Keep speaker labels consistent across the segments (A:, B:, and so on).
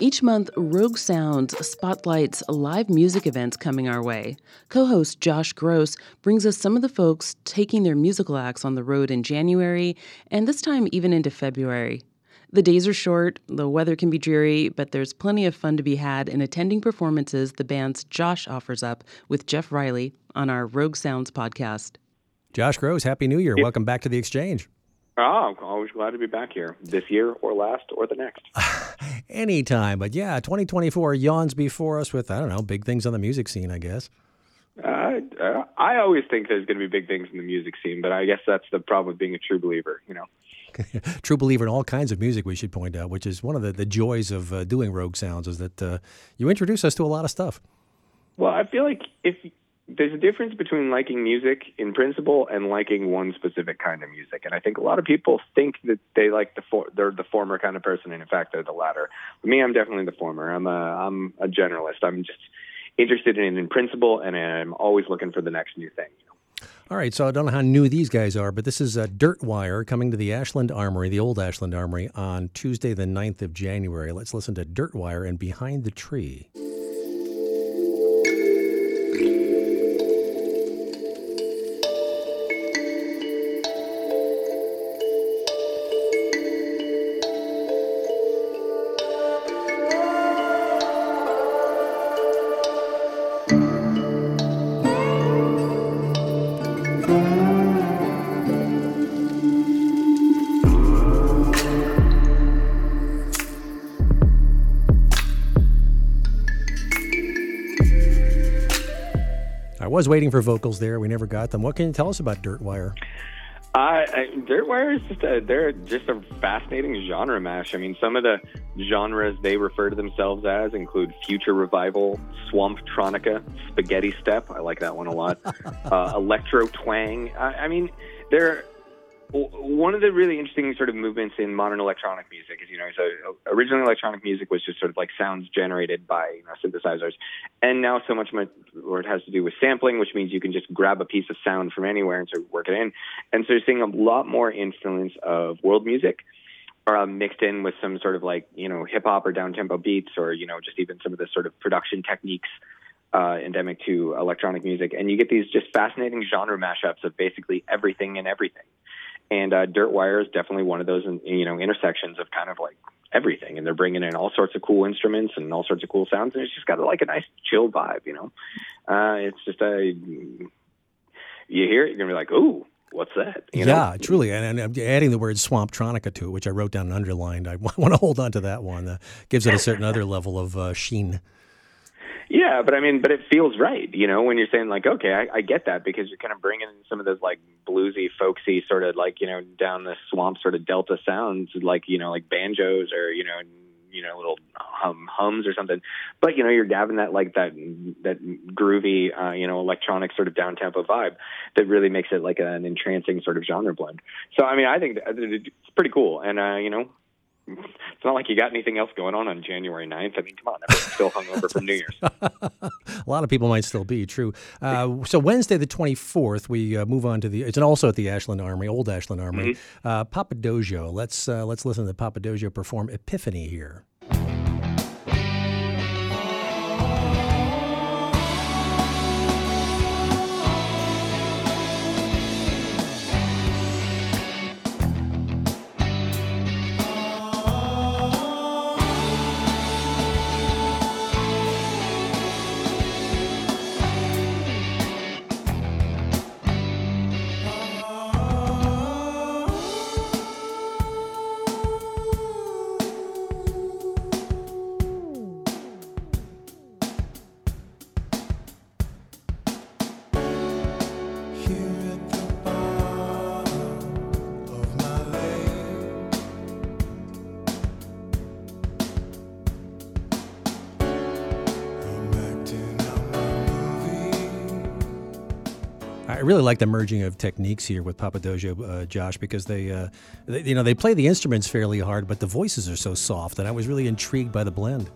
A: Each month, Rogue Sounds spotlights live music events coming our way. Co host Josh Gross brings us some of the folks taking their musical acts on the road in January and this time even into February. The days are short, the weather can be dreary, but there's plenty of fun to be had in attending performances the bands Josh offers up with Jeff Riddle on our Rogue Sounds podcast.
B: Josh Gross, Happy New Year. Welcome back to the Exchange.
C: Oh, I'm always glad to be back here this year or last or the next.
B: Anytime. But yeah, 2024 yawns before us with, I don't know, big things on the music scene, I guess.
C: Uh, uh, I always think there's going to be big things in the music scene, but I guess that's the problem with being a true believer, you know.
B: true believer in all kinds of music, we should point out, which is one of the, the joys of uh, doing Rogue Sounds, is that uh, you introduce us to a lot of stuff.
C: Well, I feel like if there's a difference between liking music in principle and liking one specific kind of music. And I think a lot of people think that they like the for, they're the former kind of person, and in fact, they're the latter. For me, I'm definitely the former. I'm a I'm a generalist. I'm just interested in in principle, and I'm always looking for the next new thing.
B: All right, so I don't know how new these guys are, but this is a Dirtwire coming to the Ashland Armory, the old Ashland Armory, on Tuesday, the 9th of January. Let's listen to Dirtwire and Behind the Tree. Was waiting for vocals there. We never got them. What can you tell us about Dirtwire?
C: Uh, Dirtwire is just a they're just a fascinating genre mash. I mean, some of the genres they refer to themselves as include future revival, swamp tronica, spaghetti step. I like that one a lot. uh, electro twang. I, I mean, they're one of the really interesting sort of movements in modern electronic music is, you know, so originally electronic music was just sort of like sounds generated by you know, synthesizers, and now so much more it has to do with sampling, which means you can just grab a piece of sound from anywhere and sort of work it in. And so you're seeing a lot more influence of world music, uh, mixed in with some sort of like you know hip hop or down tempo beats, or you know just even some of the sort of production techniques uh, endemic to electronic music, and you get these just fascinating genre mashups of basically everything and everything. And uh, Dirtwire is definitely one of those, you know, intersections of kind of like everything. And they're bringing in all sorts of cool instruments and all sorts of cool sounds. And it's just got like a nice chill vibe, you know. Uh, it's just a you hear it, you're gonna be like, ooh, what's that?
B: You know? yeah, truly. And, and, adding the word swamp tronica to it, which I wrote down and underlined, I want to hold on to that one. Uh, gives it a certain other level of uh, sheen.
C: Yeah, but I mean, but it feels right, you know, when you're saying like, okay, I, I get that because you're kind of bringing in some of those like bluesy, folksy sort of like, you know, down the swamp sort of delta sounds, like you know, like banjos or you know, you know, little hum hums or something. But you know, you're having that like that that groovy, uh, you know, electronic sort of down tempo vibe that really makes it like an entrancing sort of genre blend. So I mean, I think it's pretty cool, and uh, you know, it's not like you got anything else going on on January 9th. I mean, come on, everyone's still hungover from New Year's.
B: a lot of people might still be, true. Uh, so Wednesday the 24th, we uh, move on to the, it's also at the Ashland Armory, Old Ashland Armory, mm-hmm. uh, Papadosio. Let's, uh, let's listen to Papadosio perform Epiphany here. I really like the merging of techniques here with Papadosio, uh, Josh, because they, uh, they, you know, they play the instruments fairly hard, but the voices are so soft, and I was really intrigued by the blend.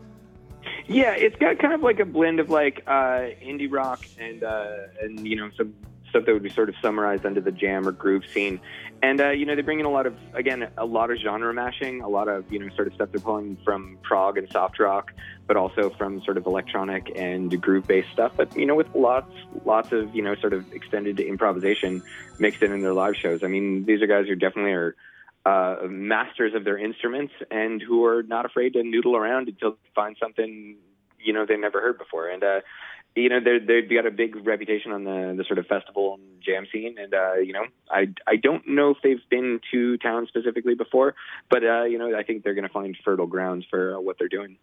C: Yeah, it's got kind of like a blend of like uh, indie rock and uh, and you know some stuff that would be sort of summarized under the jam or groove scene. And uh, you know, they bring in a lot of again a lot of genre mashing, a lot of you know sort of stuff they're pulling from prog and soft rock, but also from sort of electronic and groove based stuff. But you know, with lots lots of you know sort of extended improvisation mixed in in their live shows. I mean, these are guys who definitely are. Uh, masters of their instruments and who are not afraid to noodle around until they find something you know they never heard before. And uh, you know they're they've got a big reputation on the the sort of festival and jam scene. And uh you know i i don't know if they've been to town specifically before but uh you know i think they're going to find fertile grounds for uh, what they're doing.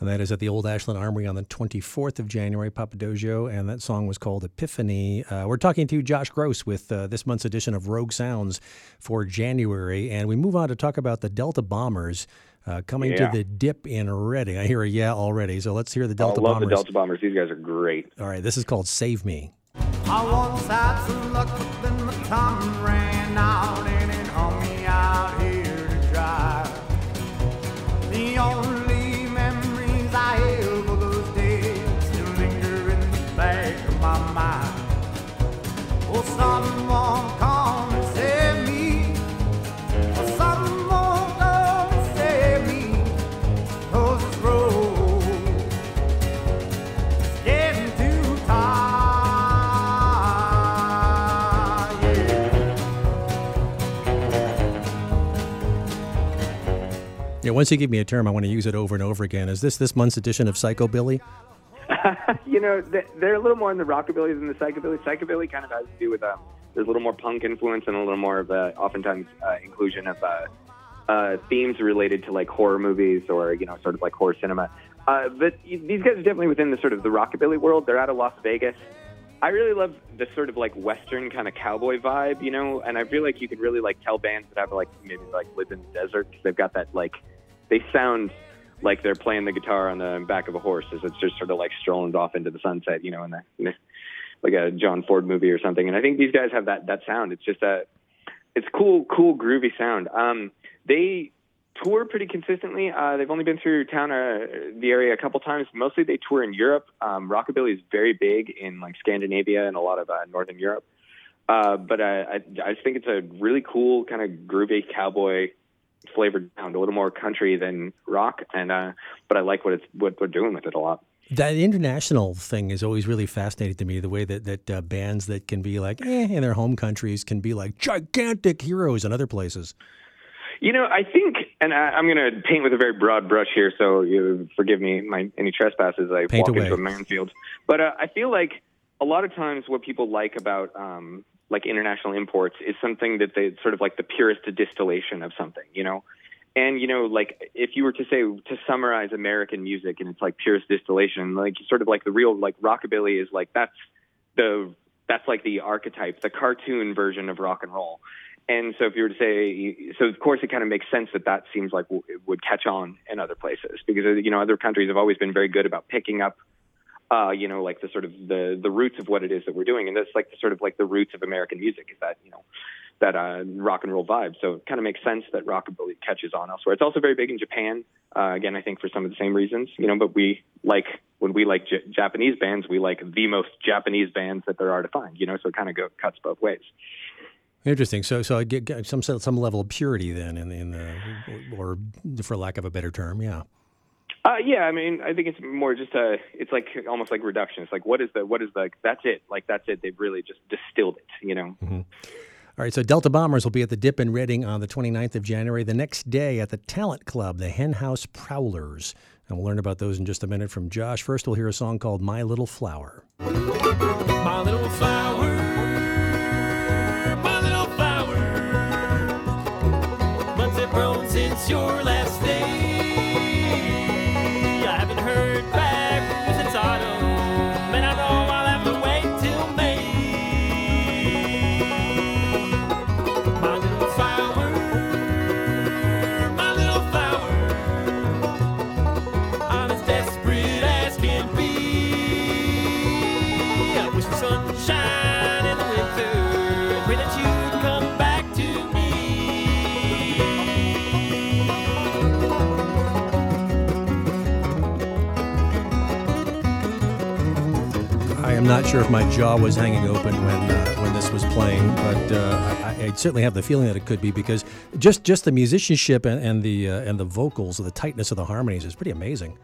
B: And that is at the old ashland armory on the 24th of january Papadosio and that song was called epiphany. Uh, we're talking to josh gross with uh, this month's edition of rogue sounds for january. And we move on to talk about the delta bombers uh, coming
C: yeah.
B: to the dip in Redding. I hear a yeah already. So let's hear the Delta
C: I love
B: Bombers.
C: the Delta Bombers. These guys are great.
B: All right, this is called Save Me.
D: Yeah.
B: Once you give me a term, I want to use it over and over again. Is this this month's edition of Psychobilly?
C: you know, they're a little more in the rockabilly than the psychobilly. Psychobilly kind of has to do with um, there's a little more punk influence and a little more of a, oftentimes uh, inclusion of uh, uh, themes related to like horror movies or you know sort of like horror cinema. Uh, but these guys are definitely within the sort of the rockabilly world. They're out of Las Vegas. I really love the sort of like western kind of cowboy vibe, you know, and I feel like you could really like tell bands that have like maybe like live in the desert 'cause they've got that like they sound like they're playing the guitar on the back of a horse as it's just sort of like strolling off into the sunset, you know, in the, in the like a John Ford movie or something. And I think these guys have that that sound. It's just a it's cool, cool, groovy sound. Um, they tour pretty consistently. Uh, they've only been through town, uh, the area a couple times. Mostly they tour in Europe. Um, rockabilly is very big in like Scandinavia and a lot of uh, Northern Europe. Uh, but I, I, I just think it's a really cool kind of groovy cowboy flavored sound, a little more country than rock. And uh, but I like what it's what they're doing with it a lot.
B: That international thing is always really fascinating to me. The way that that uh, bands that can be like eh, in their home countries can be like gigantic heroes in other places.
C: You know, I think, and I, I'm going to paint with a very broad brush here, so you forgive me my any trespasses I
B: Paint
C: walk
B: away.
C: into a minefield. But uh, I feel like a lot of times what people like about um, like international imports is something that they sort of like the purest distillation of something, you know. And you know, like if you were to say to summarize American music and it's like purest distillation, like sort of like the real like rockabilly is like that's the that's like the archetype, the cartoon version of rock and roll. And so if you were to say, so of course it kind of makes sense that that seems like it would catch on in other places because uh, you know other countries have always been very good about picking up, uh, you know, like the sort of the the roots of what it is that we're doing, and that's like the sort of like the roots of American music is that you know that uh, rock and roll vibe. So it kind of makes sense that rockabilly catches on elsewhere. It's also very big in Japan. Uh, again, I think for some of the same reasons, you know. But we like when we like J- Japanese bands, we like the most Japanese bands that there are to find. You know, so it kind of go cuts both ways.
B: Interesting. So, so I get get some some level of purity then in in the, or for lack of a better term, yeah.
C: Uh, yeah, I mean, I think it's more just a, it's like almost like reduction. It's like, what is the, what is the, that's it. Like, that's it. They've really just distilled it, you know?
B: All right, so Delta Bombers will be at the Dip in Redding on the 29th of January. The next day at the Talent Club, the Henhouse Prowlers. And we'll learn about those in just a minute from Josh. First, we'll hear a song called My Little Flower.
E: My little flower, since your last
B: not sure if my jaw was hanging open when uh, when this was playing, but uh, I, I certainly have the feeling that it could be because just just the musicianship and, and the uh, and the vocals, the tightness of the harmonies is pretty amazing.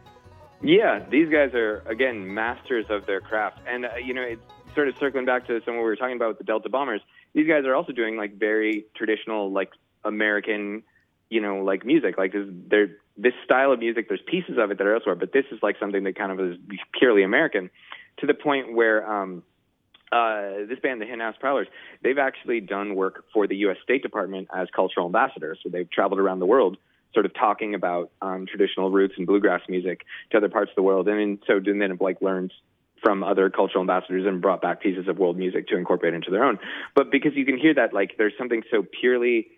C: Yeah, these guys are again masters of their craft, and uh, you know, it's sort of circling back to some what we were talking about with the Delta Bombers. These guys are also doing like very traditional, like American, you know, like music. Like this, this style of music. There's pieces of it that are elsewhere, but this is like something that kind of is purely American, to the point where. um uh, this band, the Henhouse Prowlers, they've actually done work for the U.S. State Department as cultural ambassadors. So they've traveled around the world, sort of talking about um, traditional roots and bluegrass music to other parts of the world, and in so doing, then have like learned from other cultural ambassadors and brought back pieces of world music to incorporate into their own. But because you can hear that, like there's something so purely,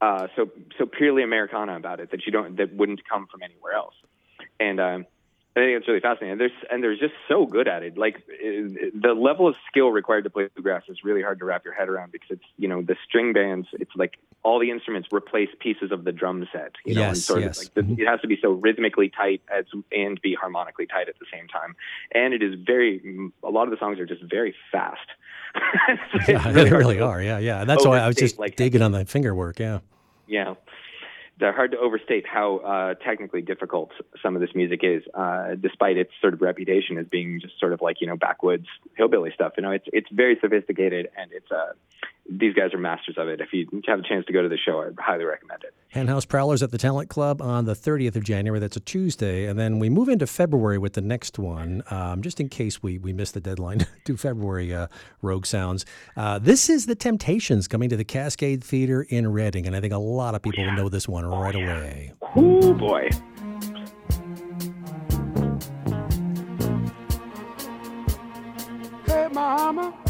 C: uh, so so purely Americana about it that you don't that wouldn't come from anywhere else. And um, I think it's really fascinating. And there's and they're just so good at it. Like uh, the level of skill required to play bluegrass is really hard to wrap your head around because it's you know the string bands. It's like all the instruments replace pieces of the drum set. You know, and
B: Yes,
C: sort
B: yes.
C: of like the, it has to be so rhythmically tight as and be harmonically tight at the same time. And it is very. A lot of the songs are just very fast.
B: Yeah,
C: really
B: they really are. Yeah, yeah. And that's why I was just
C: like-
B: digging on the finger work. Yeah.
C: yeah hard to overstate how uh, technically difficult some of this music is, uh, despite its sort of reputation as being just sort of like you know backwoods hillbilly stuff. You know, it's it's very sophisticated, and it's uh, these guys are masters of it. If you have a chance to go to the show, I highly recommend it.
B: Henhouse Prowlers at the Talent Club on the 30th of January. That's a Tuesday. And then we move into February with the next one, um, just in case we, we missed the deadline to February uh, Rogue Sounds. Uh, this is The Temptations coming to the Cascade Theater in Redding. And I think a lot of people will know this one right away.
C: Oh boy.
F: Hey, mama, is it true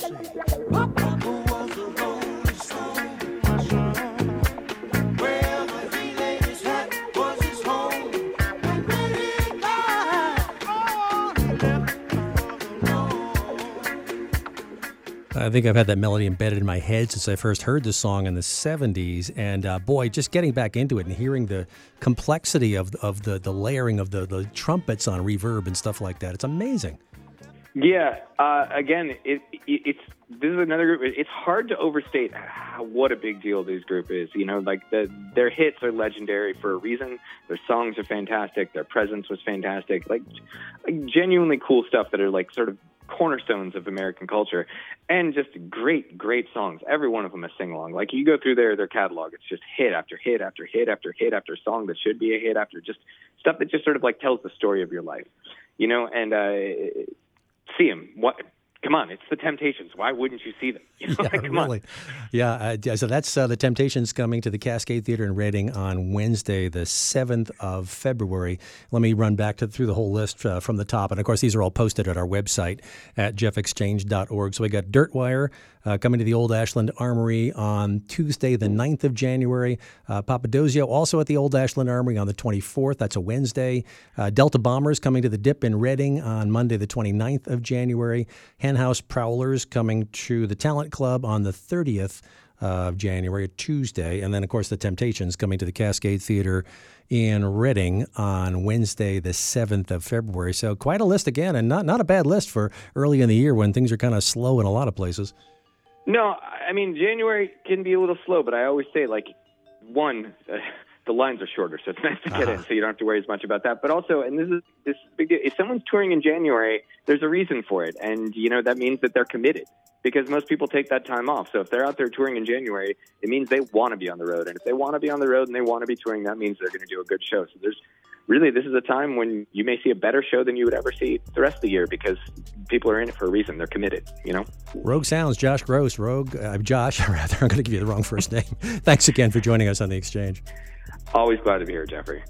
B: I think I've had that melody embedded in my head since I first heard this song in the 70s. And uh, boy, just getting back into it and hearing the complexity of, of the, the layering of the, the trumpets on reverb and stuff like that. It's amazing.
C: Yeah. Uh, again, it, it, it's this is another group. It's hard to overstate how, what a big deal this group is. You know, like the, their hits are legendary for a reason. Their songs are fantastic. Their presence was fantastic. Like, like genuinely cool stuff that are like sort of cornerstones of American culture, and just great, great songs. Every one of them a sing along. Like you go through their their catalog, it's just hit after hit after hit after hit after song that should be a hit after just stuff that just sort of like tells the story of your life. You know, and uh, see them. What? Come on, it's the Temptations. Why wouldn't you see them? You know,
B: Yeah,
C: like, come
B: really. Yeah, uh, so that's uh, the Temptations coming to the Cascade Theater in Redding on Wednesday, the seventh of February. Let me run back to through the whole list uh, from the top, and of course these are all posted at our website at jeffexchange.org. So we got Dirtwire uh, coming to the Old Ashland Armory on Tuesday, the 9th of January. Uh, Papadosio also at the Old Ashland Armory on the 24th. That's a Wednesday. Uh, Delta Bombers coming to the Dip in Redding on Monday, the 29th of January. Henhouse Prowlers coming to the Talent Club on the 30th of January, Tuesday. And then, of course, the Temptations coming to the Cascade Theater in Redding on Wednesday, the 7th of February. So quite a list again, and not, not a bad list for early in the year when things are kind of slow in a lot of places.
C: No, I mean January can be a little slow, but I always say like one, uh, the lines are shorter, so it's nice to get in, so you don't have to worry as much about that. But also, and this is this is big deal. If someone's touring in January, there's a reason for it, and you know that means that they're committed because most people take that time off. So if they're out there touring in January, it means they want to be on the road, and if they want to be on the road and they want to be touring, that means they're going to do a good show. So there's really this is a time when you may see a better show than you would ever see the rest of the year because people are in it for a reason. They're committed, you know.
B: Rogue Sounds, Josh Gross. Rogue, uh, Josh, rather. I'm going to give you the wrong first name. Thanks again for joining us on the exchange.
C: Always glad to be here, Jeffrey.